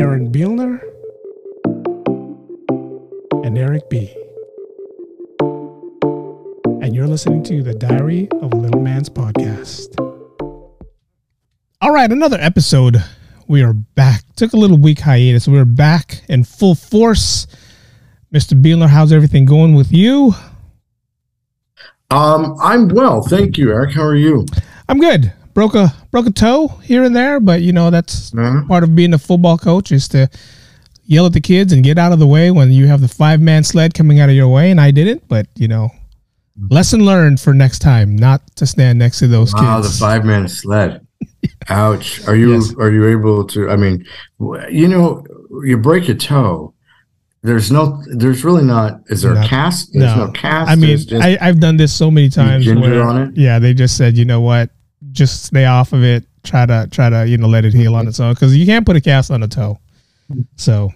Aaron Beelner, and Eric B. And you're listening to the Diary of a Little Man's podcast. All right, another episode. We are back. Took a little week hiatus. We're back in full force. Mr. Beelner, how's everything going with you? Um, I'm well, thank you, Eric. How are you? I'm good. Broke a broke a toe here and there, but you know that's Uh-huh. part of being a football coach is to yell at the kids and get out of the way when you have the five man sled coming out of your way. And I didn't, but you know, lesson learned for next time, not to stand next to those Wow, the five man sled. Ouch. Are you Yes. are you able to? I mean, you know, you break a toe. There's no. There's really not. Is there a cast? There's no, no. cast. I mean, just, I, I've done this so many times. ginger where- on it? Yeah, they just said, you know what, just stay off of it. Try to try to you know let it heal on its own because you can't put a cast on a toe. So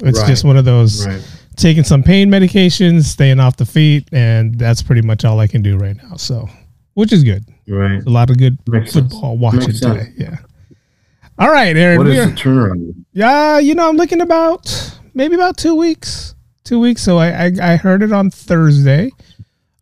it's Right. just one of those right. taking some pain medications, staying off the feet, and that's pretty much all I can do right now. So, which is good. Right. A lot of good Makes sense. football watching Makes sense. today. Yeah. All right, Aaron. What is the turnaround? yeah, you know, I'm looking about maybe about two weeks. Two weeks. So I I, I heard it on Thursday.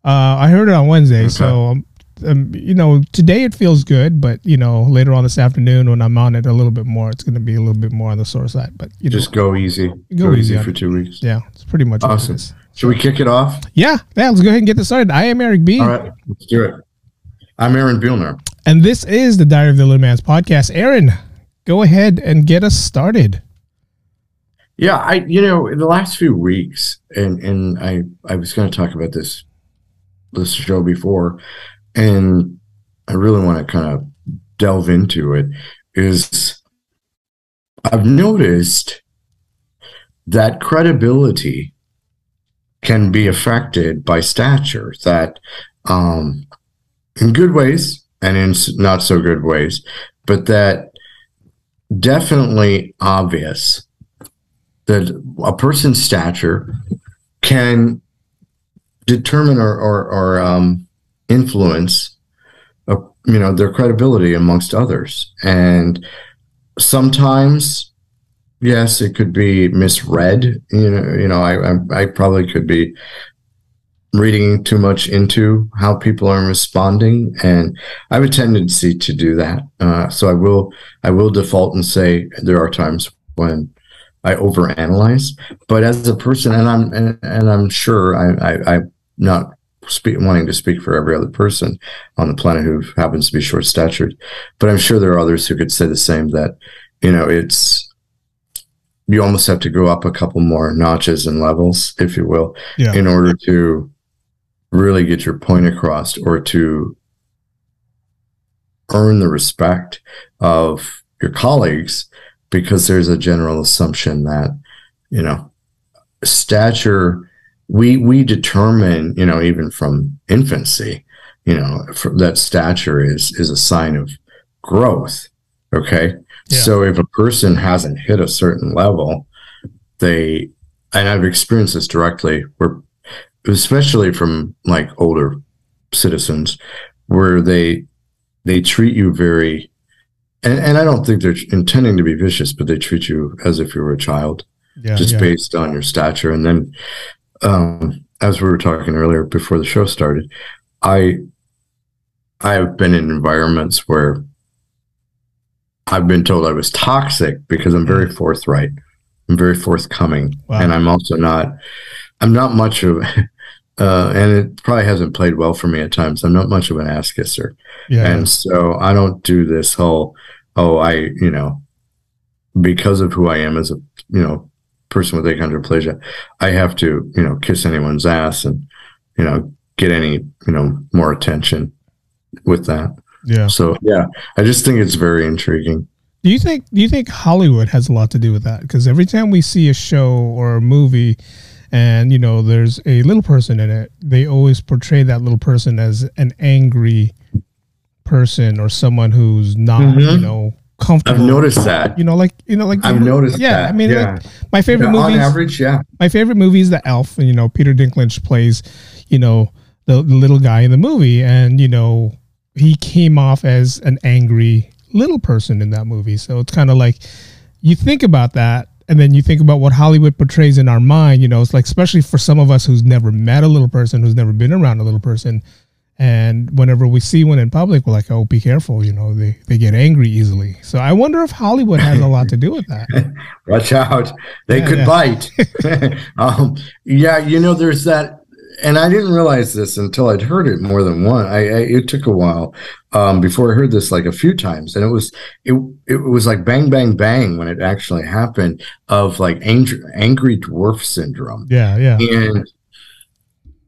Uh, I heard it on Wednesday. So um, um, you know, today it feels good, but you know, later on this afternoon when I'm on it a little bit more, it's going to be a little bit more on the sore side. But you know, Just go easy. Go Go, easy easy for two weeks. yeah, it's pretty much Awesome. Should we kick it off? Yeah, yeah. Let's go ahead and get this started. I am Eric B, All right, let's do it. I'm Aaron Beelner. and this is the Diary of the Little Man's podcast. Aaron, go ahead and get us started. Yeah, I you know in the last few weeks, and and I I was going to talk about this this show before, and I really want to kind of delve into it. Is I've noticed that credibility can be affected by stature. That um, in good ways and in not so good ways, but that definitely obvious that a person's stature can determine or, or, or um, influence uh, you know their credibility amongst others. And sometimes yes it could be misread. You know you know I, I i probably could be reading too much into how people are responding. And i have a tendency to do that. Uh, so i will i will default and say there are times when I overanalyze, but as a person, and I'm and, and I'm sure I, I I'm not speak, wanting to speak for every other person on the planet who happens to be short statured, but I'm sure there are others who could say the same. That you know, it's you almost have to go up a couple more notches and levels, if you will, Yeah. in order to really get your point across or to earn the respect of your colleagues because there's a general assumption that you know stature we we determine you know even from infancy you know for, that stature is is a sign of growth okay Yeah. so if a person hasn't hit a certain level they and i've experienced this directly where especially from like older citizens where they they treat you very and, and I don't think they're intending to be vicious, but they treat you as if you were a child, Yeah. just yeah. based on your stature. And then, um, as we were talking earlier before the show started, I I have been in environments where I've been told I was toxic because I'm very forthright, I'm very forthcoming, Wow. and I'm also not. I'm not much of, uh, and it probably hasn't played well for me at times. I'm not much of an ass kisser. yeah. And so I don't do this whole, oh, I, you know, because of who I am as a, you know, person with achondroplasia, I have to, you know, kiss anyone's ass and, you know, get any, you know, more attention with that. yeah. So yeah, I just think it's very intriguing. Do you think do you think Hollywood has a lot to do with that? Because every time we see a show or a movie and you know there's a little person in it, they always portray that little person as an angry person or someone who's not, Mhm. you know, I've noticed that. You know, like you know, like I've noticed Yeah, that. I mean, yeah. like, my favorite Yeah, on average, yeah. my favorite movie is The Elf, and you know Peter Dinklage plays, you know, the, the little guy in the movie, and you know he came off as an angry little person in that movie. So it's kind of like, you think about that and then you think about what Hollywood portrays in our mind, you know, it's like especially for some of us who's never met a little person, who's never been around a little person, and whenever we see one in public, we're like, "Oh, be careful!" You know, they they get angry easily. So I wonder if Hollywood has a lot to do with that. Watch out! They yeah, could yeah. bite. um, yeah, you know, there's that and I didn't realize this until I'd heard it more than one. I, I it took a while um, before I heard this like a few times, and it was it it was like bang bang bang when it actually happened of like angry, angry dwarf syndrome. Yeah, yeah. And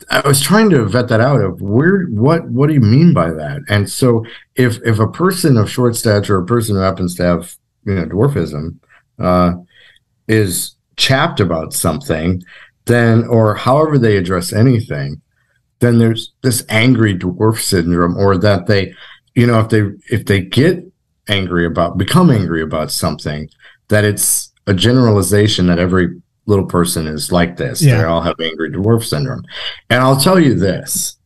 I was trying to vet that out of where what what do you mean by that? And so if if a person of short stature, a person who happens to have you know dwarfism, uh, is chapped about something then or however they address anything then there's this angry dwarf syndrome or that they you know if they if they get angry about become angry about something that it's a generalization that every little person is like this yeah. they all have angry dwarf syndrome and i'll tell you this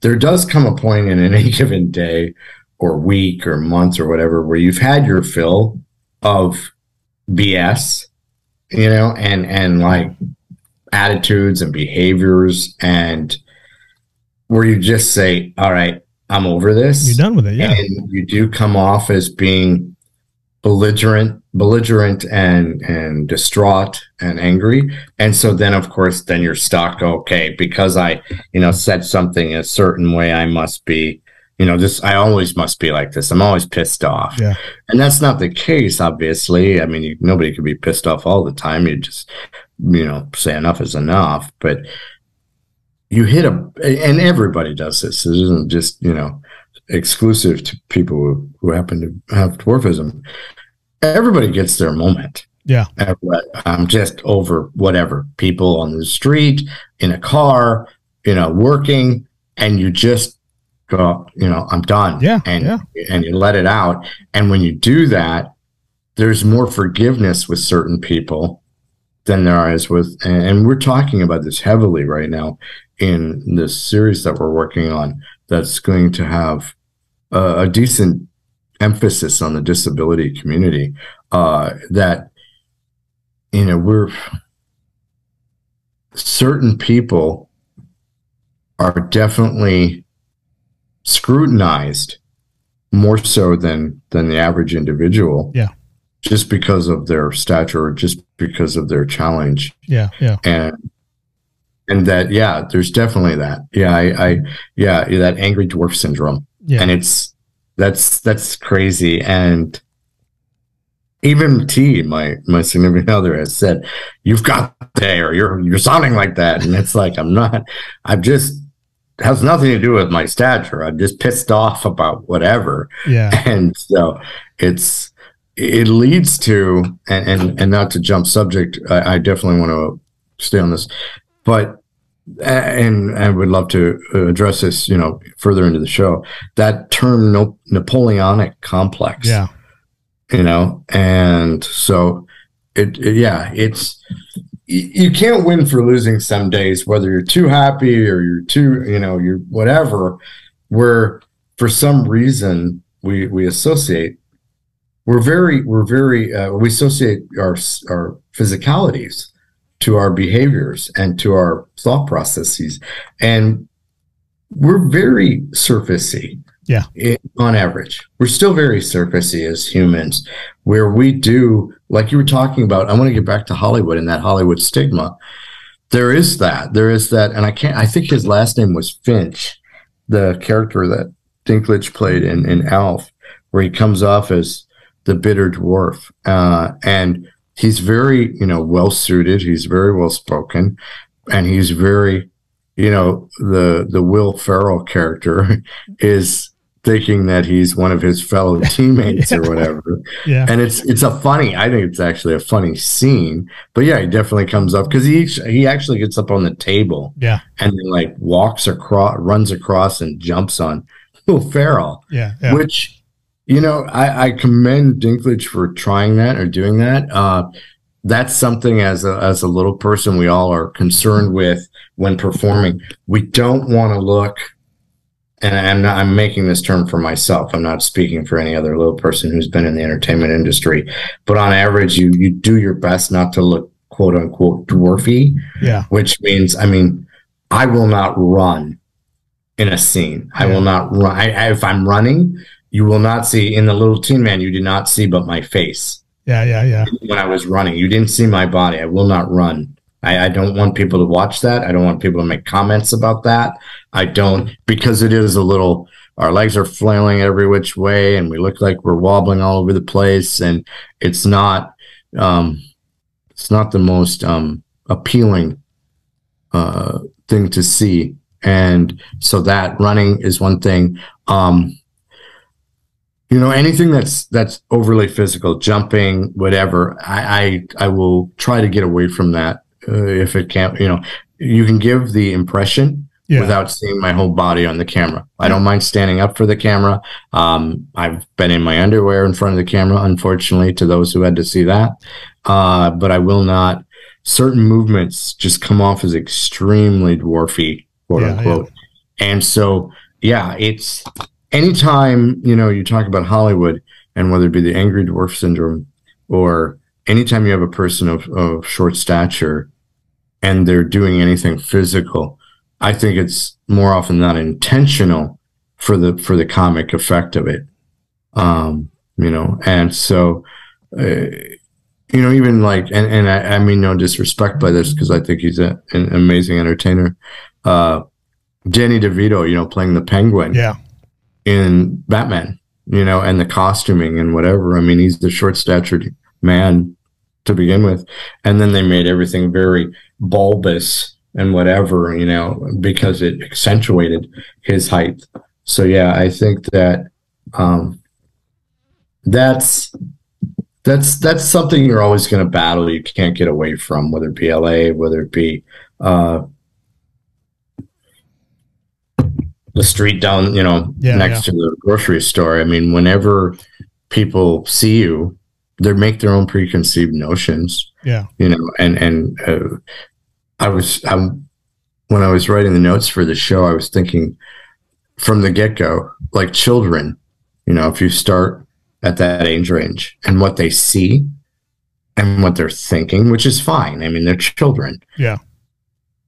there does come a point in any given day or week or month or whatever where you've had your fill of bs you know and and like attitudes and behaviors and where you just say, all right, I'm over this. You're done with it. Yeah. And you do come off as being belligerent, belligerent and, and distraught and angry. And so then of course, then you're stuck. Okay. Because I, you know, said something a certain way, I must be, you know, this, I always must be like this. I'm always pissed off. Yeah. And that's not the case, obviously. I mean, you, nobody could be pissed off all the time. You just, you know, say enough is enough. But you hit a, and everybody does this. This isn't just, you know, exclusive to people who, happen to have dwarfism. Everybody gets their moment. Yeah. I'm just over whatever. People on the street, in a car, you know, working, and you just go, you know, I'm done. Yeah. And yeah. and you let it out. And when you do that, there's more forgiveness with certain people than there is with, and we're talking about this heavily right now in this series that we're working on that's going to have a, a decent emphasis on the disability community. Uh, that, you know, we're certain people are definitely scrutinized more so than than the average individual. Yeah just because of their stature or just because of their challenge. Yeah, yeah. And and that yeah, there's definitely that. Yeah, I, I yeah, that angry dwarf syndrome. Yeah. And it's that's that's crazy. And even T, my my significant other, has said, "You've got there. You're you're sounding like that." And it's like I'm not. I'm just has nothing to do with my stature. I'm just pissed off about whatever. Yeah. And so it's it leads to and and, and not to jump subject I, I, definitely want to stay on this but and I would love to address this you know further into the show. That term no, napoleonic complex. Yeah. You know and so it, it yeah it's you can't win for losing some days whether you're too happy or you're too you know you're whatever where for some reason we we associate we're very we're very uh, we associate our our physicalities to our behaviors and to our thought processes. And we're very surfacey yeah. on average. We're still very surfacey as humans where we do like you were talking about i want to get back to hollywood and that hollywood stigma. There is that. There is that and i can't i think his last name was finch the character that dinklage played in in Elf where he comes off as the bitter dwarf, uh, and he's very you know well suited. He's very well spoken, and he's very you know the the Will Ferrell character is thinking that he's one of his fellow teammates yeah. or whatever. Yeah. And it's it's a funny, I think it's actually a funny scene. But yeah, he definitely comes up because he he actually gets up on the table. Yeah. And then like walks across runs across and jumps on Will Ferrell. Yeah. yeah. Which you know, I, I commend Dinklage for trying that or doing that. Uh, that's something as a, as a little person we all are concerned with when performing. We don't want to look and I'm not, I'm making this term for myself. I'm not speaking for any other little person who's been in the entertainment industry. But on average, you you do your best not to look quote unquote dwarfy. Yeah. Which means, I mean, I will not run in a scene. I will not run. I, I, if I'm running, you will not see in the little Tin Man. You did not see but my face. Yeah, yeah, yeah. When I was running, you didn't see my body. I will not run. I, I don't want people to watch that. I don't want people to make comments about that. I don't because it is a little. Our legs are flailing every which way, and we look like we're wobbling all over the place, and it's not. Um, it's not the most um, appealing uh, thing to see, and so that running is one thing. Um, you know anything that's that's overly physical jumping whatever i i, I will try to get away from that uh, if it can't you know you can give the impression yeah. without seeing my whole body on the camera. I don't mind standing up for the camera. Um, i've been in my underwear in front of the camera unfortunately to those who had to see that. Uh, but i will not certain movements just come off as extremely dwarfy quote yeah, unquote. Yeah. and so yeah it's anytime you know you talk about Hollywood and whether it be the angry dwarf syndrome or anytime you have a person of, of short stature and they're doing anything physical, I think it's more often not intentional for the for the comic effect of it. Um, you know, and so uh, you know, even like, and, and I, I mean no disrespect by this because I think he's a, an amazing entertainer. Uh, Danny DeVito, you know, playing the Penguin. Yeah in Batman, you know, and the costuming and whatever. I mean, he's the short statured man to begin with. And then they made everything very bulbous and whatever, you know, because it accentuated his height. So yeah, I think that um that's that's that's something you're always going to battle. You can't get away from, whether it be LA, whether it be uh, the street down, you know, yeah, next yeah. to the grocery store. I mean, whenever people see you, they make their own preconceived notions. Yeah, you know, and and uh, I was I'm when I was writing the notes for the show, I was thinking from the get go, like children, you know, if you start at that age range and what they see and what they're thinking, which is fine. I mean, they're children. Yeah.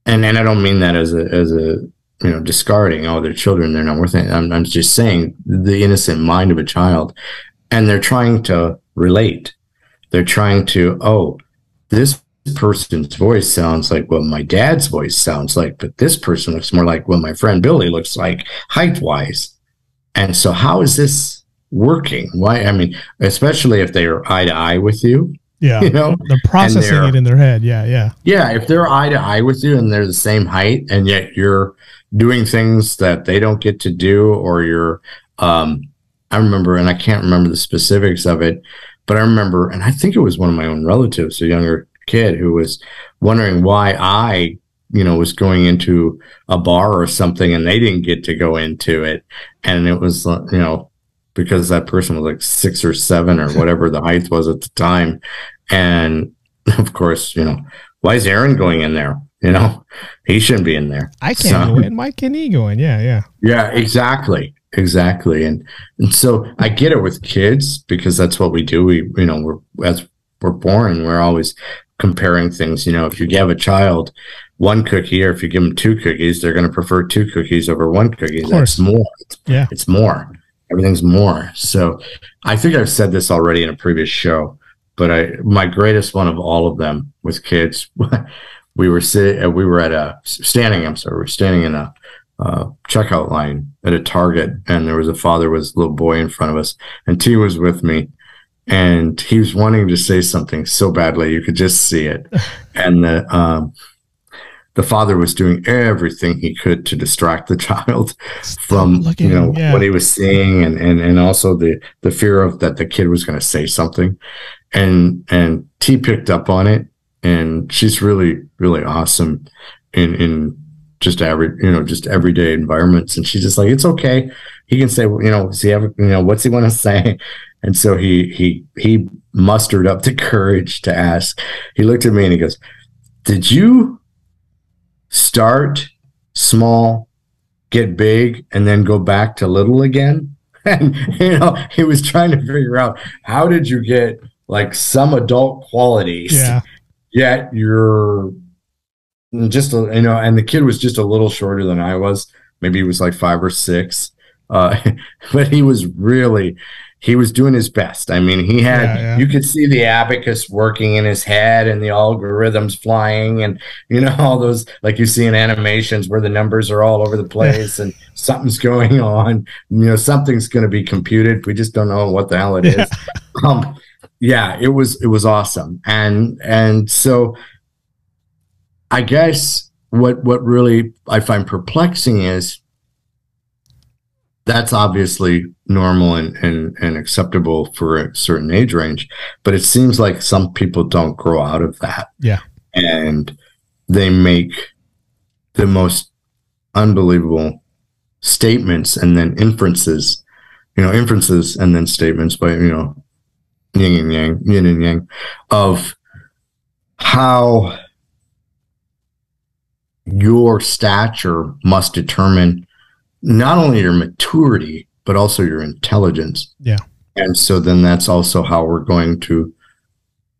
And and I don't mean that as a as a you know discarding oh they're children they're not worth it. I'm, I'm just saying the innocent mind of a child. And they're trying to relate. They're trying to oh this person's voice sounds like what my dad's voice sounds like but this person looks more like what my friend billy looks like height wise and so how is this working? Why i mean especially if they are eye to eye with you yeah. You know, they're processing it in their head. Yeah. Yeah. Yeah. If they're eye to eye with you and they're the same height and yet you're doing things that they don't get to do or you're, um, I remember, and I can't remember the specifics of it, but I remember, and I think it was one of my own relatives, a younger kid who was wondering why I, you know, was going into a bar or something and they didn't get to go into it. And it was, you know, because that person was like six or seven or whatever the height was at the time. And of course, you know, why is Aaron going in there? You know, he shouldn't be in there. I can't so, go in. Why can he go in? Yeah, yeah. Yeah, exactly. Exactly. And and so I get it with kids because that's what we do. We, you know, we're as we're born, we're always comparing things. You know, if you give a child one cookie or if you give them two cookies, they're going to prefer two cookies over one cookie. That's more. Yeah. It's more. Everything's more. So I think I've said this already in a previous show but I my greatest one of all of them with kids. we were sitting, uh, we were at a standing. I'm sorry, we are standing in a uh, checkout line at a Target, and there was a father with a little boy in front of us, and T was with me, and he was wanting to say something so badly you could just see it, and the um, the father was doing everything he could to distract the child from looking, you know yeah. what he was seeing and, and and also the the fear of that the kid was going to say something. And and T picked up on it and she's really really awesome in in just average you know just everyday environments. And she's just like it's okay. He can say you know does he have you know what's he want to say? And so he he he mustered up the courage to ask. He looked at me and he goes did you start small get big and then go back to little again. And you know, he was trying to figure out how did you get like some adult qualities, Yeah. yet you're just you know, and the kid was just a little shorter than I was. Maybe he was like five or six, uh, but he was really he was doing his best. I mean, he had Yeah, yeah. you could see the abacus working in his head and the algorithms flying, and you know all those like you see in animations where the numbers are all over the place and something's going on. You know, something's going to be computed. We just don't know what the hell it is. um, yeah, it was it was awesome, and and so I guess what what really I find perplexing is that's obviously normal and, and, and acceptable for a certain age range, but it seems like some people don't grow out of that. Yeah. And they make the most unbelievable statements and then inferences, you know, inferences and then statements by, you know, yin and yang, yin and yang of how your stature must determine not only your maturity but also your intelligence. Yeah. and so then that's also how we're going to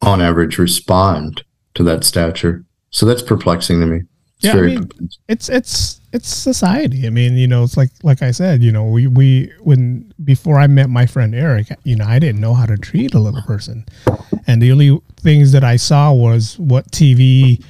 on average respond to that stature. So that's perplexing to me. It's Yeah, I very mean- it's it's it's society. I mean, you know, it's like like I said, you know, we we when before I met my friend Eric, you know, I didn't know how to treat a little person, and the only things that I saw was what TV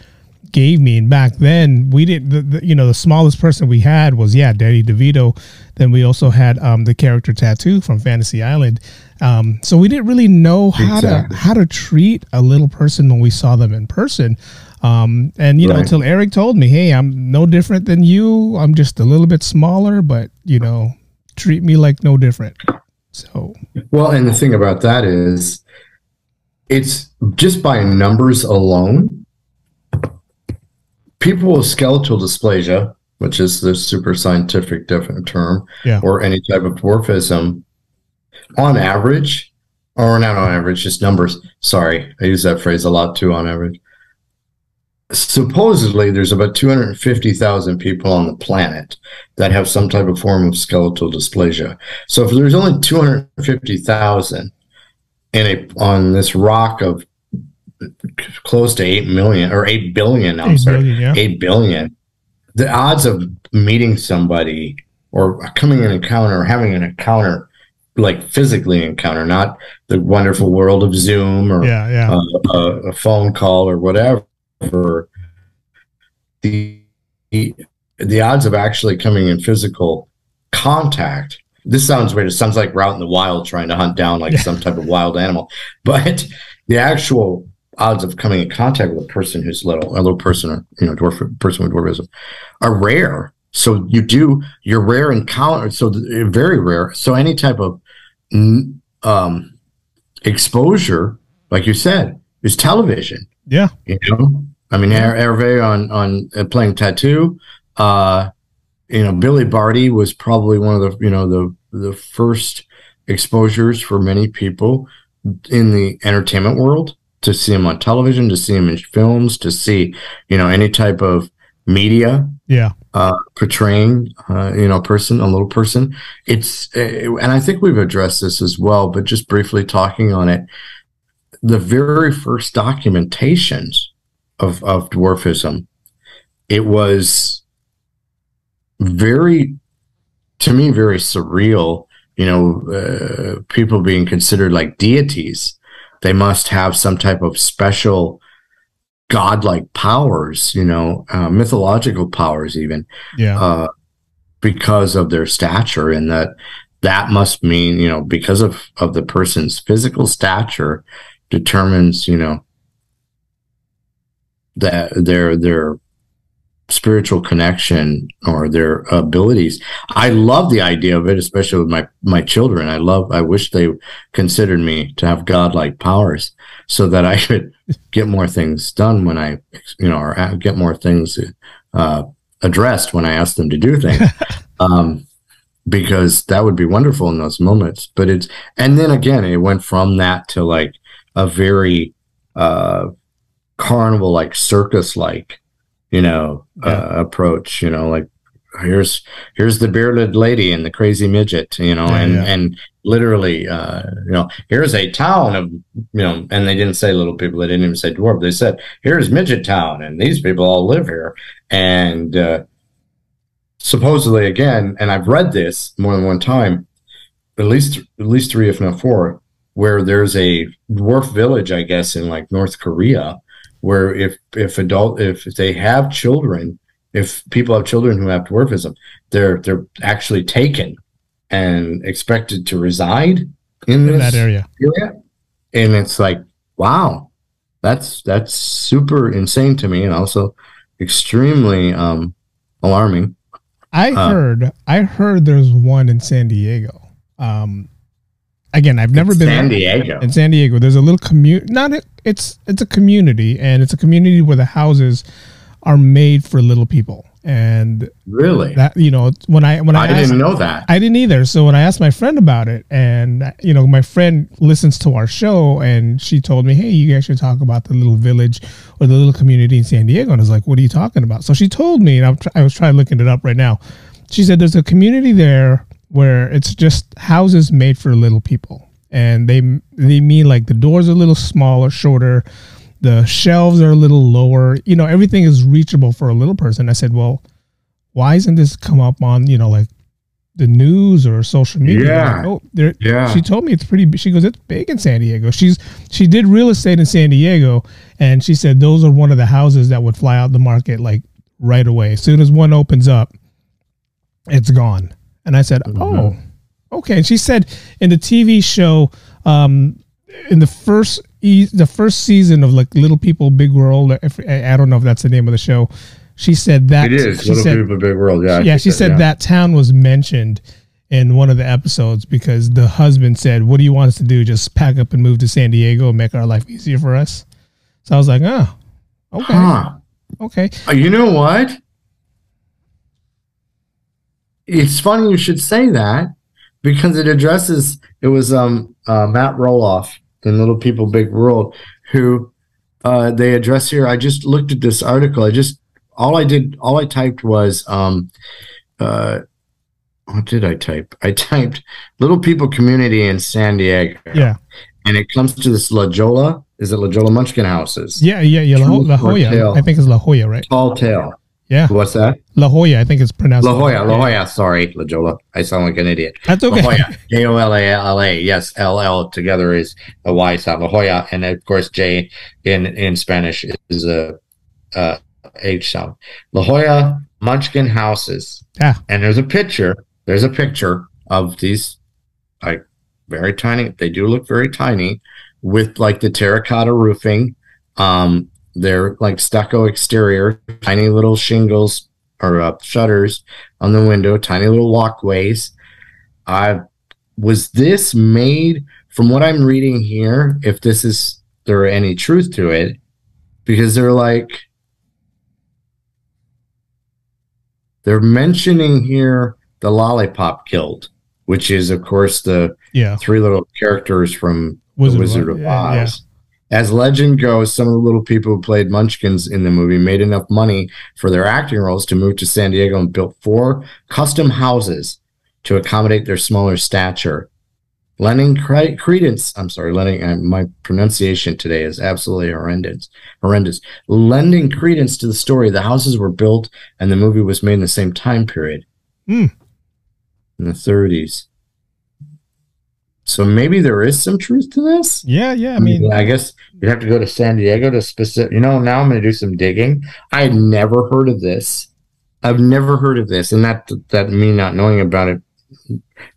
gave me. And back then, we didn't. The, the, you know, the smallest person we had was yeah, Danny DeVito. Then we also had um, the character tattoo from Fantasy Island. Um, so we didn't really know how Exactly. to how to treat a little person when we saw them in person. Um, and you know, until Eric told me, "Hey, I'm no different than you. I'm just a little bit smaller, but you know, treat me like no different." So well and the thing about that is it's just by numbers alone people with skeletal dysplasia which is the super scientific term Yeah. or any type of dwarfism on average or not on average just numbers. Sorry i use that phrase a lot too on average. Supposedly there's about 250,000 people on the planet that have some type of form of skeletal dysplasia. So if there's only 250,000 in a on this rock of close to 8 million or 8 billion I'm eight sorry. billion, yeah, 8 billion. The odds of meeting somebody or coming in encounter or having an encounter like physically encounter not the wonderful world of zoom or yeah, yeah, a, a, a phone call or whatever the the odds of actually coming in physical contact this sounds weird it sounds like we're out in the wild trying to hunt down like Yeah. some type of wild animal but the actual odds of coming in contact with a person who's little a little person or you know dwarf person with dwarfism are rare. So you do your rare encounter so th- very rare. So any type of um exposure like you said is television. Yeah, you know? I mean Her- hervé on on uh, playing tattoo uh you know billy barty was probably one of the you know the the first exposures for many people in the entertainment world to see him on television to see him in films to see you know any type of media yeah, uh, portraying, uh, you know, a person, a little person. It's, uh, and I think we've addressed this as well, but just briefly talking on it, the very first documentations of, of dwarfism, it was very, to me, very surreal. You know, uh, people being considered like deities. They must have some type of special godlike powers, you know, uh, mythological powers, even yeah, uh, because of their stature, and that that must mean, you know, because of of the person's physical stature determines, you know, that their their spiritual connection or their abilities. I love the idea of it, especially with my my children. I love. I wish they considered me to have godlike powers, so that I could get more things done when I, you know, or get more things uh, addressed when I ask them to do things. um, because that would be wonderful in those moments. But it's and then again, it went from that to like a very uh, carnival, like circus, like you know, Yeah. uh, approach. You know, like here's here's the bearded lady and the crazy midget, you know, Yeah, and yeah. and literally, uh, you know, here's a town of, you know, and they didn't say little people, they didn't even say dwarf, they said here's midget town, and these people all live here, and uh, supposedly again, and I've read this more than one time, at least at least three, if not four, where there's a dwarf village, I guess, in like North Korea, where if if adult if they have children, if people have children who have dwarfism, they're they're actually taken and expected to reside in, in this that area. area. And it's like, wow, that's that's super insane to me, and also extremely um, alarming. I Uh, heard I heard there's one in San Diego. Um, again, I've never been San. Diego. in San Diego. There's a little community. Not a, it's it's a community, and it's a community where the houses are made for little people. And Really? that you know when I when I, I asked, didn't know that. I didn't either. So when I asked my friend about it, and you know, my friend listens to our show, and she told me, "Hey, you guys should talk about the little village or the little community in San Diego." And I was like, "What are you talking about?" So she told me, and I'm tr- I was trying looking it up right now. She said there's a community there where it's just houses made for little people, and they they mean like the doors are a little smaller, shorter. The shelves are a little lower. You know, everything is reachable for a little person. I said, well, why isn't this come up on you know like the news or social media? Yeah. Like, oh, there. Yeah. She told me it's pretty. She goes, it's big in San Diego. She's she did real estate in San Diego, and she said those are one of the houses that would fly out the market like right away. As soon as one opens up, it's gone. And I said, oh, okay. And she said in the TV show, um, in the first e- the first season of like Little People Big World, if, I don't know if that's the name of the show. She said that It is She little said, people, big world. Yeah. Yeah, she said yeah. that town was mentioned in one of the episodes because the husband said, "What do you want us to do? Just pack up and move to San Diego and make our life easier for us." So I was like, "Oh, okay, Huh. okay." Uh, You know what? It's funny you should say that because it addresses it was um uh, Matt Roloff in Little People Big World who uh, they address here. I just looked at this article. I just all I did all I typed was um uh what did I type? I typed Little People Community in San Diego. Yeah, And it comes to this La Jolla. Is it La Jolla Munchkin houses? yeah, yeah, yeah. La, La. I think it's La Jolla, right? Tall tale. Yeah, What's that? La Jolla. I think it's pronounced La Jolla, La. Jolla. Sorry, La Jolla. I sound like an idiot. That's La okay. Jolla. J O L A L A. Yes, L L together is a Y sound. La Jolla, and of course J in in Spanish is a, a H sound. La Jolla Munchkin houses. Yeah. And there's a picture. There's a picture of these, like very tiny. They do look very tiny, with like the terracotta roofing. Um, they're like stucco exterior, tiny little shingles or uh, shutters on the window, tiny little walkways. I was this made from what I'm reading here. If this is there any truth to it, because they're like they're mentioning here the Lollipop Guild, which is of course the Yeah, three little characters from Wizard the of Wizard of. Oz. As legend goes, some of the little people who played Munchkins in the movie made enough money for their acting roles to move to San Diego and built four custom houses to accommodate their smaller stature. Lending cre- credence, I'm sorry, lending, uh, my pronunciation today is absolutely horrendous. Horrendous. Lending credence to the story, the houses were built and the movie was made in the same time period. Hmm. In the 30s. So maybe there is some truth to this. yeah, yeah. I mean, I guess you'd have to go to San Diego to specific. You know, now I'm going to do some digging. I had never heard of this. I've never heard of this, and that that me not knowing about it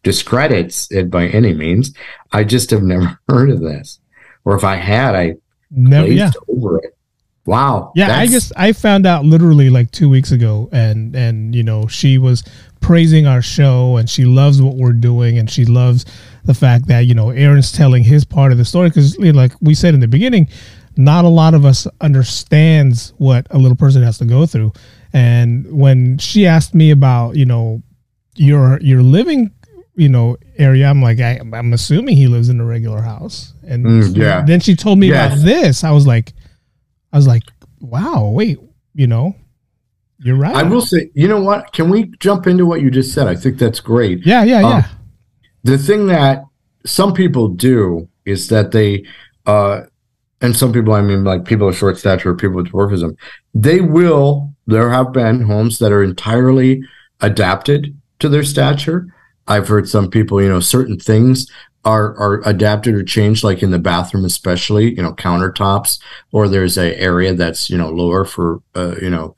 discredits it by any means. I just have never heard of this, or if I had, I never. Yeah, over it. Wow. Yeah, I just I found out literally like two weeks ago, and and you know she was praising our show, and she loves what we're doing, and she loves the fact that you know Aaron's telling his part of the story because you know, like we said in the beginning, not a lot of us understands what a little person has to go through, and when she asked me about you know your your living you know area, I'm like I, I'm assuming he lives in a regular house, and Mm, yeah. then she told me about this, I was like. I was like, wow, wait, you know, You're right. I will say, you know what? Can we jump into what you just said? I think that's great. Yeah, yeah, yeah. Um, the thing that some people do is that they, uh, and some people, I mean, like people of short stature, people with dwarfism, they will. There have been homes that are entirely adapted to their stature. I've heard some people, you know, certain things are are adapted or changed, like in the bathroom, especially, you know, countertops, or there's a area that's you know lower for, uh, you know,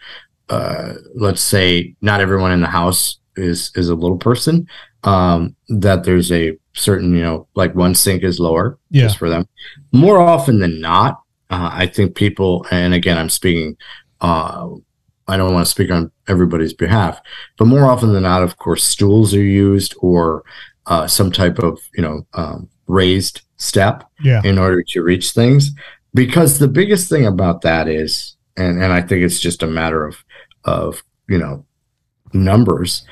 uh, let's say not everyone in the house is is a little person. Um, that there's a certain, you know, like one sink is lower Yeah. just for them. More often than not, uh, I think people, and again, I'm speaking. Uh, I don't want to speak on everybody's behalf, but more often than not, of course, stools are used or uh, some type of you know um, raised step Yeah. in order to reach things. Because the biggest thing about that is, and and I think it's just a matter of of you know numbers.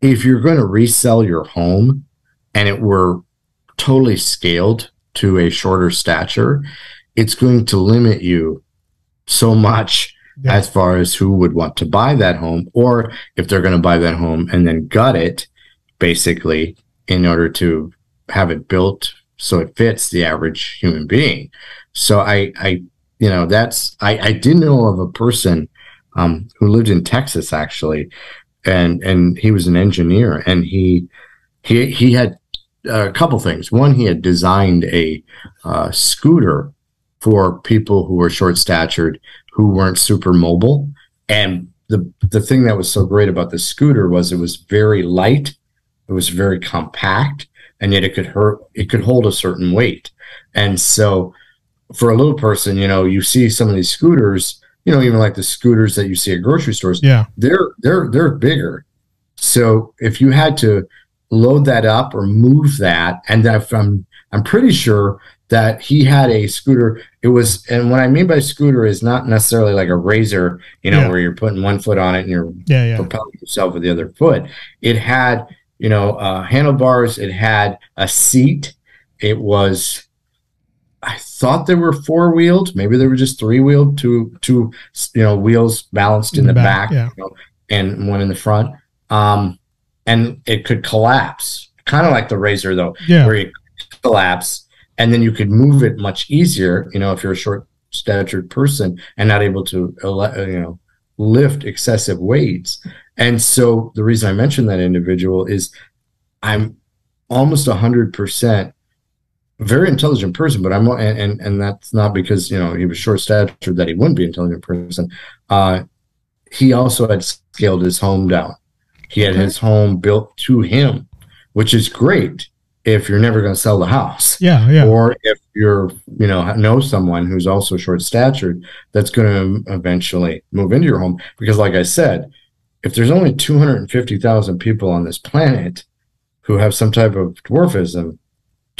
If you're going to resell your home, and it were totally scaled to a shorter stature, it's going to limit you so much Yeah. as far as who would want to buy that home, or if they're going to buy that home and then gut it, basically, in order to have it built so it fits the average human being. So I, I, you know, that's I, I did know of a person um, who lived in Texas actually, and and he was an engineer, and he he he had a couple things. One, he had designed a uh, scooter for people who were short statured who weren't super mobile. And the the thing that was so great about the scooter was it was very light, it was very compact, and yet it could hurt it could hold a certain weight. And so for a little person, you know, you see some of these scooters, you know, even like the scooters that you see at grocery stores, Yeah. they're they're they're bigger. So if you had to load that up or move that, and if I'm I'm pretty sure that he had a scooter. It was, and what I mean by scooter is not necessarily like a razor, you know, Yeah. where you're putting one foot on it and you're Yeah. Yeah. propelling yourself with the other foot. It had, you know, uh, handlebars. It had a seat. It was, I thought they were four wheeled. Maybe they were just three wheeled. Two, two, you know, wheels balanced in, the, back, yeah. you know, and one in the front. Um, and it could collapse, kind of like the razor, though, Yeah. where you collapse, and then you could move it much easier. You know, if you're a short statured person and not able to, uh, you know, lift excessive weights. And so the reason I mentioned that individual is I'm almost a hundred percent very intelligent person, but I'm and, and and that's not because you know he was short statured that he wouldn't be an intelligent person. Uh, he also had scaled his home down. He had Okay. his home built to him, which is great if you're never going to sell the house Yeah. Yeah. or if you're you know know someone who's also short statured that's going to eventually move into your home because like i said if there's only 250,000 people on this planet who have some type of dwarfism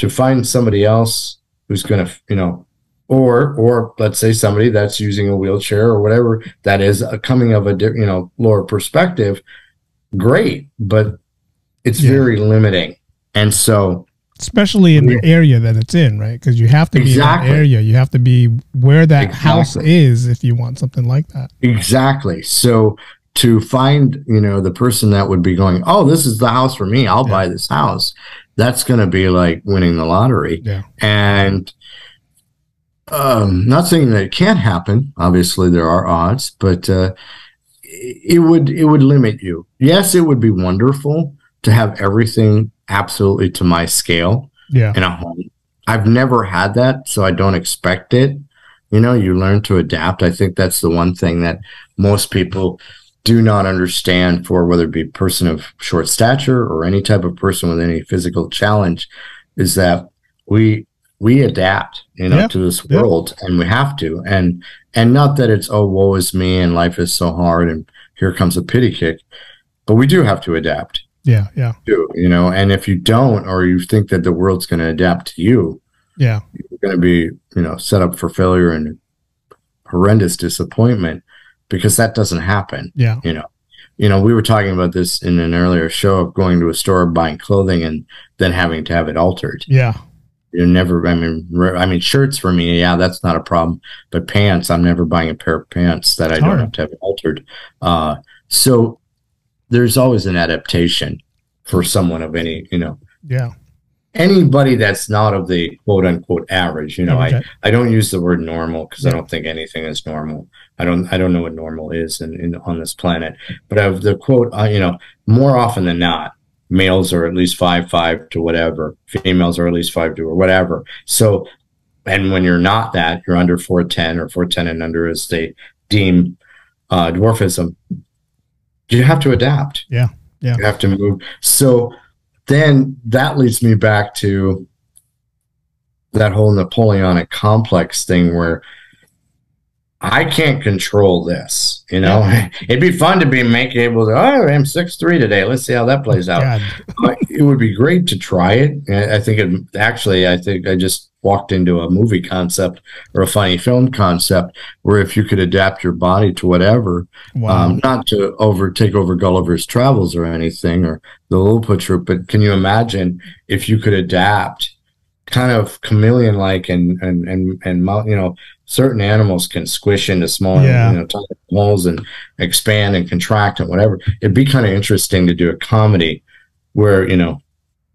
to find somebody else who's going to you know or or let's say somebody that's using a wheelchair or whatever that is a coming of a you know lower perspective great but it's Yeah. very limiting and so Especially in the area that it's in, right? Because you have to be Exactly. in that area. You have to be where that house is if you want something like that. Exactly. So to find, you know, the person that would be going, "Oh, this is the house for me. I'll Yeah. buy this house." That's going to be like winning the lottery. Yeah. And um, not saying that it can't happen. Obviously, there are odds, but uh, it would it would limit you. Yes, it would be wonderful to have everything absolutely to my scale Yeah. in a home. I've never had that, so I don't expect it. You know, you learn to adapt. I think that's the one thing that most people do not understand for whether it be a person of short stature or any type of person with any physical challenge is that we we adapt, you know, Yeah, to this yeah. world and we have to. And and not that it's oh woe is me and life is so hard and here comes a pity kick, but we do have to adapt Yeah. Yeah. too, you know. And if you don't, or you think that the world's going to adapt to you, Yeah. you're going to be, you know, set up for failure and horrendous disappointment because that doesn't happen. Yeah. You know, you know, we were talking about this in an earlier show of going to a store, buying clothing, and then having to have it altered. Yeah. You're never. I mean, I mean, shirts for me, yeah, that's not a problem. But pants, I'm never buying a pair of pants that I don't have to have altered. Uh, so there's always an adaptation for someone of any, you know. Yeah. Anybody that's not of the quote unquote average, you know, okay. I, I don't use the word normal because. I don't think anything is normal. I don't I don't know what normal is in, in on this planet. But of the quote, uh, you know, more often than not, males are at least five five to whatever, females are at least five to or whatever. So, and when you're not that, you're under four ten or four ten and under as they deem uh, dwarfism you have to adapt. Yeah. Yeah. You have to move. So then that leads me back to that whole Napoleonic complex thing where I can't control this. You know, yeah. it'd be fun to be make able to. Oh, I'm six three today. Let's see how that plays out. it would be great to try it. I think it actually. I think I just walked into a movie concept or a funny film concept where if you could adapt your body to whatever, wow. um, not to over take over Gulliver's Travels or anything or the Lilliput Troop, but can you imagine if you could adapt kind of chameleon like and and and and you know certain animals can squish into small yeah. you know tiny holes and expand and contract and whatever it'd be kind of interesting to do a comedy where you know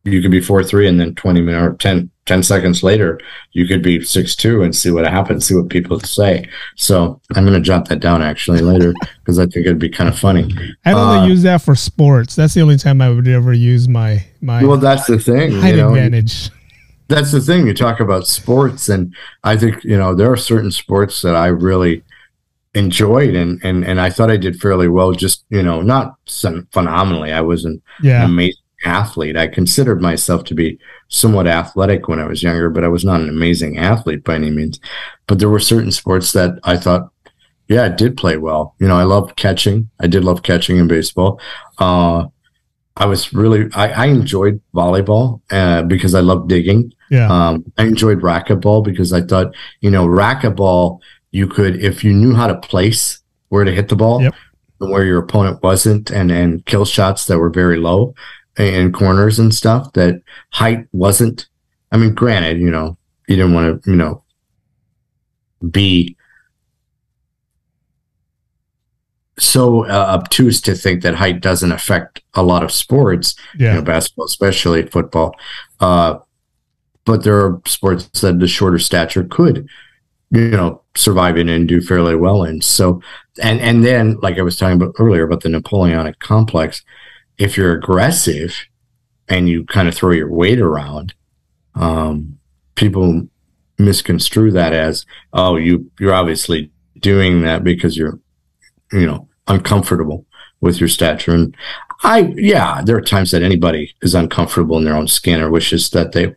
you could be four three and then 20 minutes or 10 10 seconds later, you could be six two and see what happens, see what people say. So I'm going to jot that down actually later because I think it'd be kind of funny. I only uh, use that for sports. That's the only time I would ever use my my. Well, that's the thing. Height you know, advantage. That's the thing. You talk about sports, and I think you know there are certain sports that I really enjoyed and and and I thought I did fairly well. Just you know, not phenomenally. I wasn't yeah. amazing athlete. I considered myself to be somewhat athletic when I was younger, but I was not an amazing athlete by any means. But there were certain sports that I thought, yeah, I did play well. You know, I loved catching. I did love catching in baseball. Uh, I was really, I, I enjoyed volleyball uh, because I loved digging. Yeah. Um, I enjoyed racquetball because I thought, you know, racquetball, you could, if you knew how to place where to hit the ball, yep. where your opponent wasn't, and and kill shots that were very low, and corners and stuff that height wasn't. I mean, granted, you know, you didn't want to, you know, be so uh, obtuse to think that height doesn't affect a lot of sports, yeah. you know, basketball, especially football. Uh, but there are sports that the shorter stature could, you know, survive in and do fairly well in. So, and and then, like I was talking about earlier about the Napoleonic complex, if you're aggressive and you kind of throw your weight around, um, people misconstrue that as, oh, you you're obviously doing that because you're, you know, uncomfortable with your stature. And I, yeah, there are times that anybody is uncomfortable in their own skin or wishes that they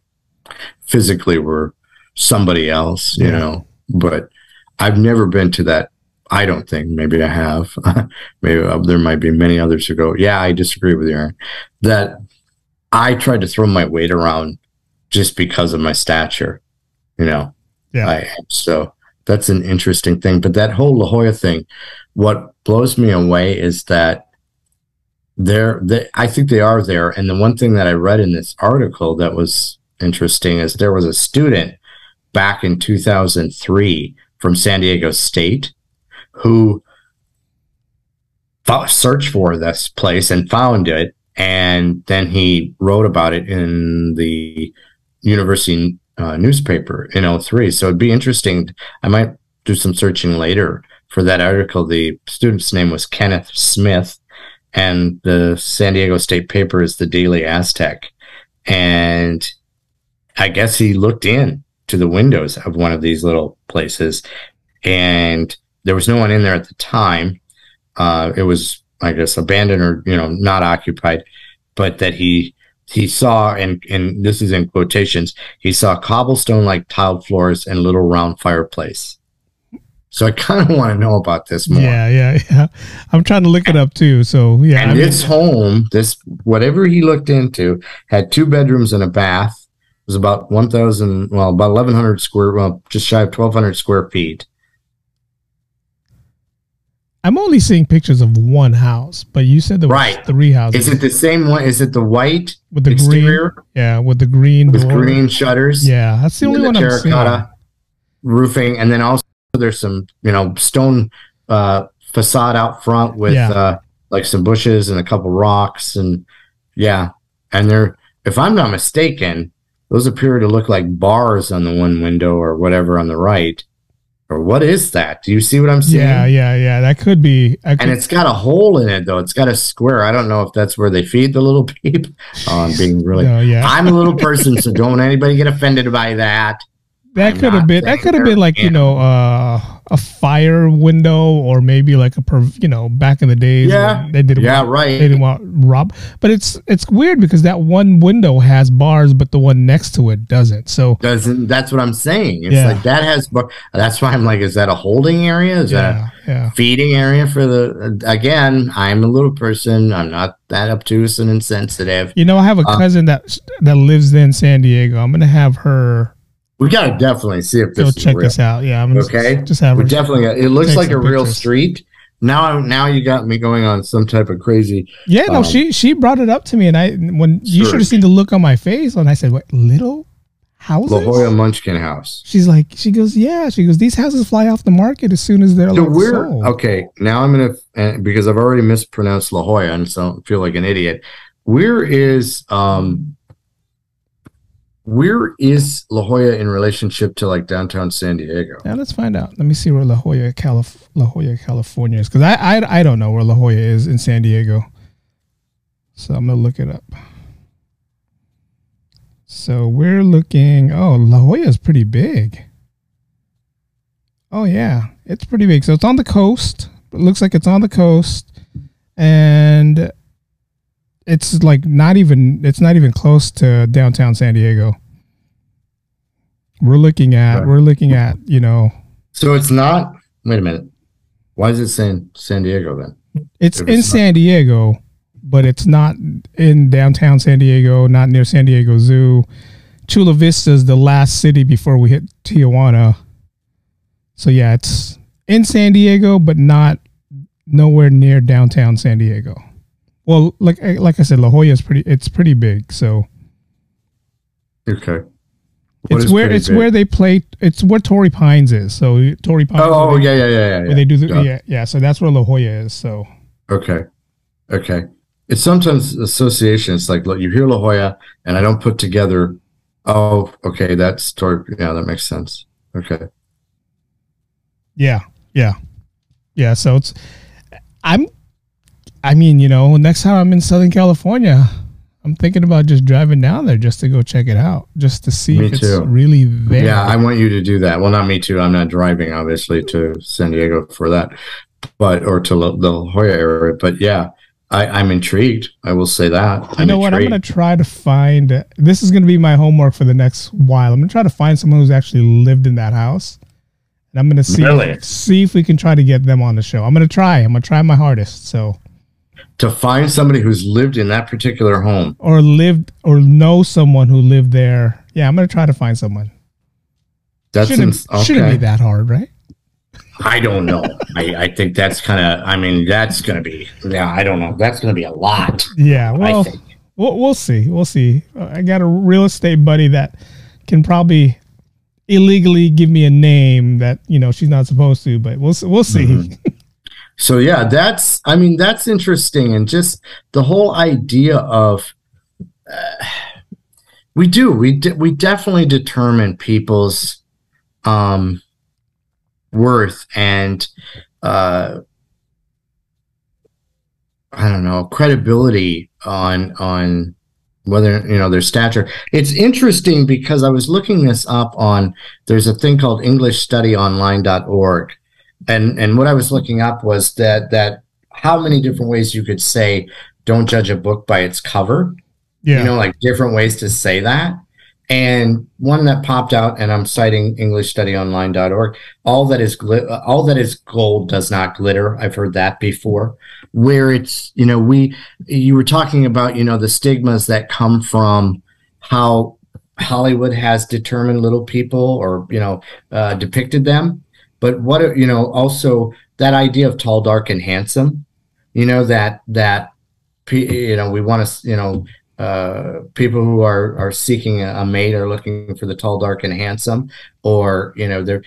physically were somebody else, you yeah. know. But I've never been to that I don't think. Maybe I have. maybe uh, there might be many others who go, "Yeah, I disagree with you, Aaron." That I tried to throw my weight around just because of my stature, you know. Yeah. I, so that's an interesting thing. But that whole La Jolla thing, what blows me away is that they're, they, I think they are there. And the one thing that I read in this article that was interesting is there was a student back in 2003 from San Diego State who searched for this place and found it. And then he wrote about it in the university uh, newspaper in 03. So it'd be interesting. I might do some searching later for that article. The student's name was Kenneth Smith, and the San Diego State paper is the Daily Aztec. And I guess he looked in to the windows of one of these little places and there was no one in there at the time. Uh, it was, I guess, abandoned or you know not occupied, but that he he saw and and this is in quotations he saw cobblestone like tiled floors and little round fireplace. So I kind of want to know about this more. Yeah, yeah, yeah. I'm trying to look it up too. So yeah, and I mean, this home, this whatever he looked into, had two bedrooms and a bath. Was about 1,000, well, about 1,100 square, well, just shy of 1,200 square feet I'm only seeing pictures of one house, but you said there was Right. three houses. Is it the same one? Is it the white with the exterior green? Yeah, with the green with door. green shutters? Yeah, that's the only the one I'm seeing. terracotta roofing, and then also there's some you know stone uh, facade out front with Yeah. uh, like some bushes and a couple rocks, and yeah, and they're if I'm not mistaken, those appear to look like bars on the one window or whatever on the right. Or what is that? Do you see what I'm seeing? Yeah, yeah, yeah. That could be. Could, And it's got a hole in it though. It's got a square. I don't know if that's where they feed the little peep. Oh, I'm being really. no, yeah. I'm a little person, so don't anybody get offended by that. That could have been. That could have been like you know uh, a fire window, or maybe like a per, you know back in the days. Yeah. they didn't. Yeah, want, right. They didn't want rob, but it's it's weird because that one window has bars, but the one next to it doesn't. So doesn't that's what I'm saying. It's Yeah. like that has bar- that's why I'm like, is that a holding area? Is that yeah, yeah. a feeding area for the again, I'm a little person. I'm not that obtuse and insensitive. You know, I have a Uh, cousin that that lives in San Diego. I'm gonna have her We gotta definitely see if go this is check real. this out. Yeah, I'm Okay. just have We definitely got, it looks like a some real street. Now now you got me going on some type of crazy Yeah, no, Um, she she brought it up to me, and I when you should have seen the look on my face when I said, "What little houses?" La Jolla Munchkin house. She's like, she goes, "Yeah." She goes, "These houses fly off the market as soon as they're So like we're sold." okay. Now I'm gonna uh, because I've already mispronounced La Jolla and so I feel like an idiot. Where is um where is La Jolla in relationship to like downtown San Diego? Now let's find out. Let me see where La Jolla, Calif- La Jolla, California is, because I, I I don't know where La Jolla is in San Diego. So I'm gonna look it up. So we're looking. Oh, La Jolla is pretty big. Oh yeah, it's pretty big. So it's on the coast. It looks like it's on the coast, and it's like not even. It's not even close to downtown San Diego. We're looking at. Right. We're looking at. You know. So it's not wait a minute. Why is it saying San Diego then? It's If in it's San Diego, but it's not in downtown San Diego, not near San Diego Zoo. Chula Vista is the last city before we hit Tijuana. So yeah, it's in San Diego, but not nowhere near downtown San Diego. Well, like eh, like I said, La Jolla is pretty. It's pretty big. So Okay. What it's where it's big? where they play. It's where Torrey Pines is. So Torrey Pines. Oh, oh they, yeah, yeah, yeah, yeah. where yeah. they do the Yeah. yeah yeah. So that's where La Jolla is. So Okay. Okay. It's sometimes association. It's like look, you hear La Jolla, and I don't put together. Oh, okay, that's story. Yeah, that makes sense. Okay. Yeah, yeah, yeah. So it's I'm. I mean, you know, next time I'm in Southern California, I'm thinking about just driving down there just to go check it out, just to see Me if it's too. really there. Yeah, I want you to do that. Well, not me too. I'm not driving, obviously, to San Diego for that, but or to La, the La Jolla area. But yeah, I, I'm intrigued. I will say that. you I'm know what? I'm gonna try to find. This is gonna be my homework for the next while. I'm gonna try to find someone who's actually lived in that house, and I'm gonna see Really? see if we can try to get them on the show. I'm gonna try. I'm gonna try my hardest. So to find somebody who's lived in that particular home. or lived or know someone who lived there. Yeah, I'm gonna try to find someone. That's shouldn't, ins- okay. shouldn't be that hard, right? I don't know. I, I think that's kind of. I mean, that's going to be. Yeah, I don't know. That's going to be a lot. Yeah, well, I think. we'll, we'll see. We'll see. I got a real estate buddy that can probably illegally give me a name that you know she's not supposed to, but we'll we'll see. Mhm. So yeah, that's. I mean, that's interesting, and just the whole idea of. Uh, we do. We de- we definitely determine people's um, worth and uh, I don't know credibility on on whether you know their stature. It's interesting because I was looking this up on. There's a thing called EnglishStudyOnline.org, and and what I was looking up was that that how many different ways you could say don't judge a book by its cover. Yeah, you know like different ways to say that. And one that popped out and i'm citing englishstudyonline.org all that is uh, all that is gold does not glitter. I've heard that before. Where it's you know we you were talking about you know the stigmas that come from how hollywood has determined little people or you know uh, depicted them but what you know also that idea of tall, dark, and handsome. You know that that you know we want to you know uh, people who are are seeking a, mate are looking for the tall, dark, and handsome, or you know they're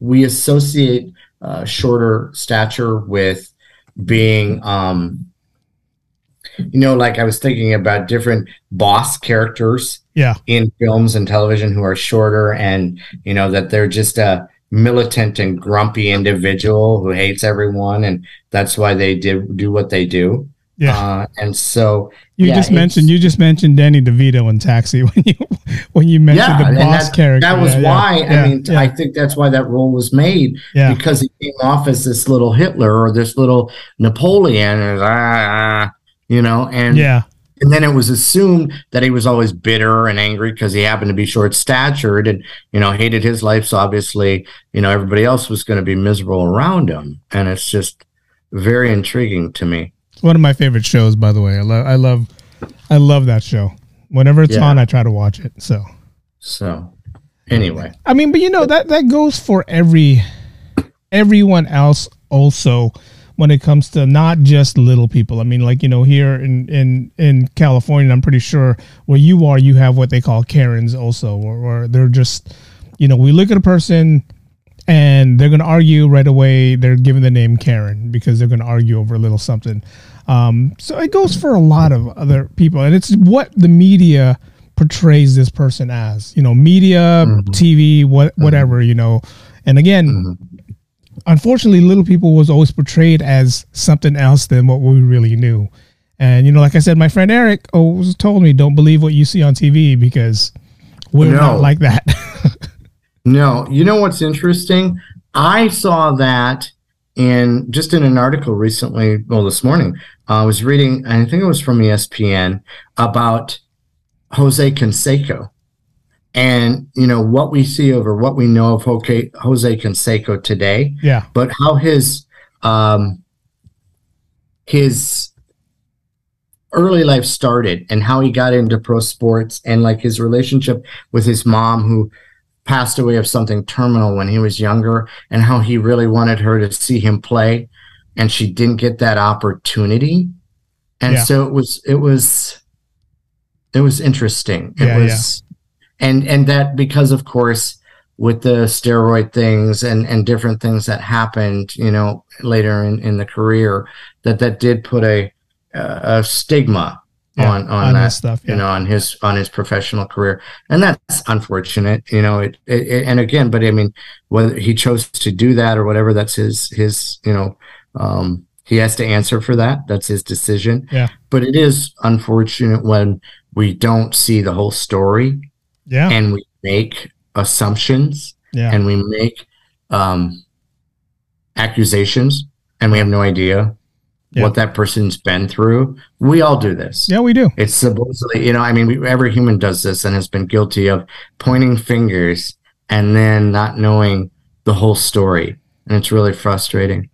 we associate uh, shorter stature with being um, you know like i was thinking about different boss characters yeah in films and television who are shorter and you know that they're just a militant and grumpy individual who hates everyone and that's why they did do what they do. Yeah. Uh, and so you yeah, just mentioned you just mentioned danny devito in taxi when you when you mentioned yeah, the boss that, character that was yeah, why i mean i think that's why that role was made because he came off as this little hitler or this little napoleon and ah, ah you know, and yeah. And then it was assumed that he was always bitter and angry because he happened to be short statured and, you know, hated his life. So obviously, you know, everybody else was going to be miserable around him. And it's just very intriguing to me. It's one of my favorite shows, by the way. I love, I love, I love that show. Whenever it's yeah. on, I try to watch it. So, so anyway, I mean, but you know, that, that goes for every, everyone else also when it comes to not just little people. I mean, like you know, here in in in California, I'm pretty sure where you are, you have what they call Karens also, or, or they're just, you know, we look at a person and they're going to argue right away. They're given the name Karen because they're going to argue over a little something. Um, so it goes for a lot of other people, and it's what the media portrays this person as. You know, media, mm-hmm. TV, what whatever. Mm-hmm. You know, and again. Mm-hmm unfortunately, Little People was always portrayed as something else than what we really knew. And you know, like I said, my friend Eric always told me, "Don't believe what you see on TV because we're no. not like that." no, you know what's interesting? I saw that in just in an article recently. Well, this morning, uh, I was reading. I think it was from ESPN about Jose Canseco and you know what we see over what we know of Jose, Jose Canseco today. Yeah. But how his um his early life started and how he got into pro sports and like his relationship with his mom who passed away of something terminal when he was younger and how he really wanted her to see him play and she didn't get that opportunity. And yeah. so it was it was it was interesting. It yeah, was and and that because of course with the steroid things and and different things that happened you know later in in the career that that did put a a stigma yeah, on on, that stuff yeah. you know on his on his professional career. And that's unfortunate you know it, it, it, and again but i mean whether he chose to do that or whatever that's his his you know um he has to answer for that. That's his decision. Yeah. But it is unfortunate when we don't see the whole story yeah. And we make assumptions. Yeah. And we make um, accusations, and we have no idea yeah. what that person's been through. We all do this. Yeah, we do. It's supposedly, you know, I mean, we, every human does this and has been guilty of pointing fingers and then not knowing the whole story. And it's really frustrating.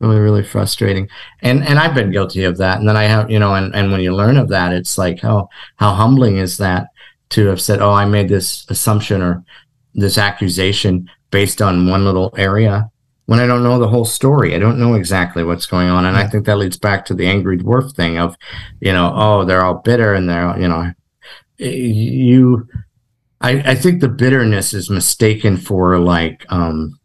Really, really frustrating. And and I've been guilty of that. And then I have, you know, and, and when you learn of that, it's like, how how humbling is that? To have said, "Oh, I made this assumption or this accusation based on one little area." When I don't know the whole story, I don't know exactly what's going on, and I think that leads back to the angry dwarf thing of, you know, oh, they're all bitter and they're, you know, you. I, I think the bitterness is mistaken for like um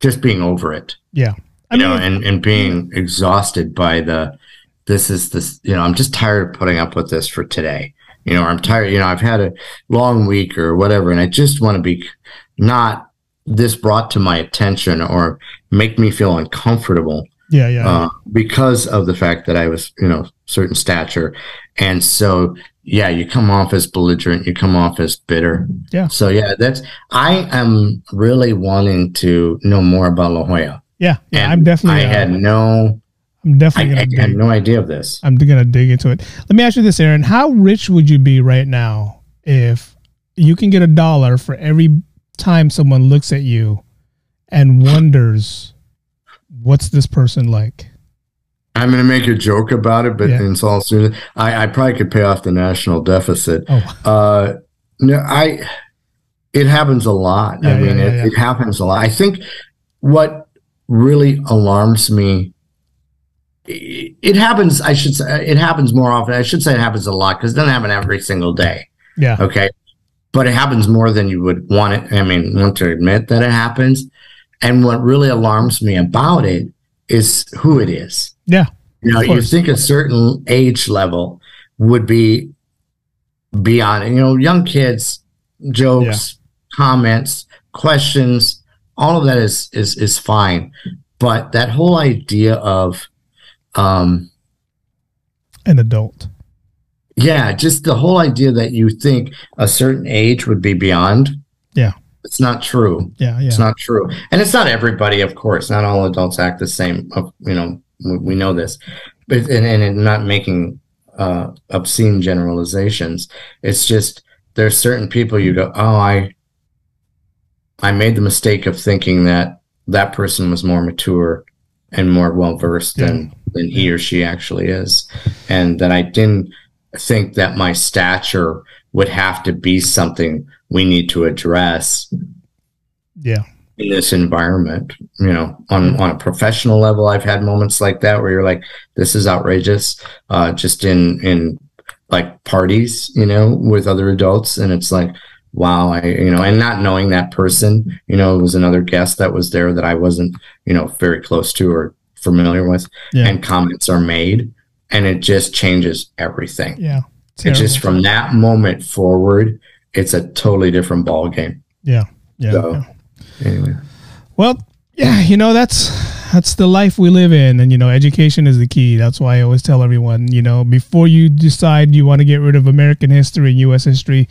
just being over it. Yeah. I you mean, know, and, and being exhausted by the this is this, you know, I'm just tired of putting up with this for today you know, I'm tired, you know, I've had a long week or whatever, and I just want to be not this brought to my attention or make me feel uncomfortable. Yeah, yeah. Uh, because of the fact that I was, you know, certain stature. And so, yeah, you come off as belligerent, you come off as bitter. Yeah. So, yeah, that's, I am really wanting to know more about La Jolla. Yeah. Yeah. And I'm definitely, I uh, had no I'm definitely. I, I had no idea of this. I'm gonna dig into it. Let me ask you this, Aaron. How rich would you be right now if you can get a dollar for every time someone looks at you and wonders what's this person like? I'm going to make a joke about it, but yeah. in all seriousness, I, I probably could pay off the national deficit. Oh. Uh, no, I. It happens a lot. Yeah, I mean, yeah, it, it happens a lot. I think what really alarms me it happens i should say it happens more often. I should say it happens a lot because it doesn't happen every single day. Yeah. okay? But it happens more than you would want it i mean want to admit that it happens. And what really alarms me about it is who it is. Yeah. you know you think a certain age level would be beyond it. you know young kids jokes comments questions all of that is is is fine. But that whole idea of um An adult. yeah just the whole idea that you think a certain age would be beyond Yeah. it's not true Yeah. Yeah. it's not true and it's not everybody of course not all adults act the same you know we, know this but and, and and not making uh obscene generalizations it's just there's certain people you go oh i i made the mistake of thinking that that person was more mature and more well versed than than he or she actually is. And that i didn't think that my stature would have to be something we need to address yeah. in this environment you know on on a professional level. I've had moments like that where you're like this is outrageous uh just in in like parties you know with other adults. And it's like wow i you know and not knowing that person you know it was another guest that was there that i wasn't you know very close to or familiar with Yeah. and comments are made and it just changes everything Yeah. it's just from that moment forward it's a totally different ball game Yeah. Yeah. So- yeah. anyway Well, yeah, you know that's that's the life we live in, and you know education is the key. That's why I always tell everyone, you know, before you decide you want to get rid of American history and U.S. history,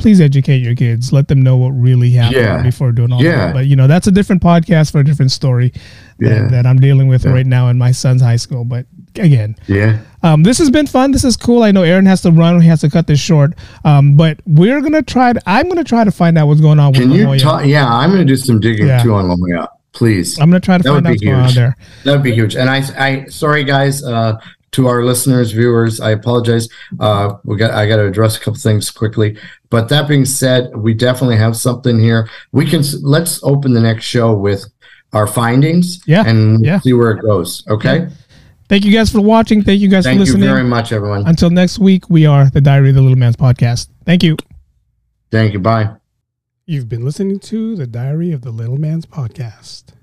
please educate your kids. Let them know what really happened Yeah. before doing all Yeah. that. But you know that's a different podcast for a different story that, Yeah. that I'm dealing with right now in my son's high school. But again, yeah um, this has been fun. This is cool. I know Aaron has to run. He has to cut this short. Um, but we're gonna try. To, I'm gonna try to find out what's going on Can with you talk? Yeah, I'm going to do some digging too on La Jolla. Please, I'm gonna try to That find out what's going on there. that'd be huge. And I, I, sorry guys, uh, to our listeners, viewers, I apologize. Uh, we got, I got to address a couple things quickly. But that being said, we definitely have something here. We can let's open the next show with our findings. Yeah, and yeah. see where it goes. Okay. Thank you guys for watching. Thank you guys Thank for listening. Thank you very much, everyone. Until next week, we are the Diary of the Little Man's podcast. Thank you. Thank you. Bye. You've been listening to the Diary of the Little Man's podcast.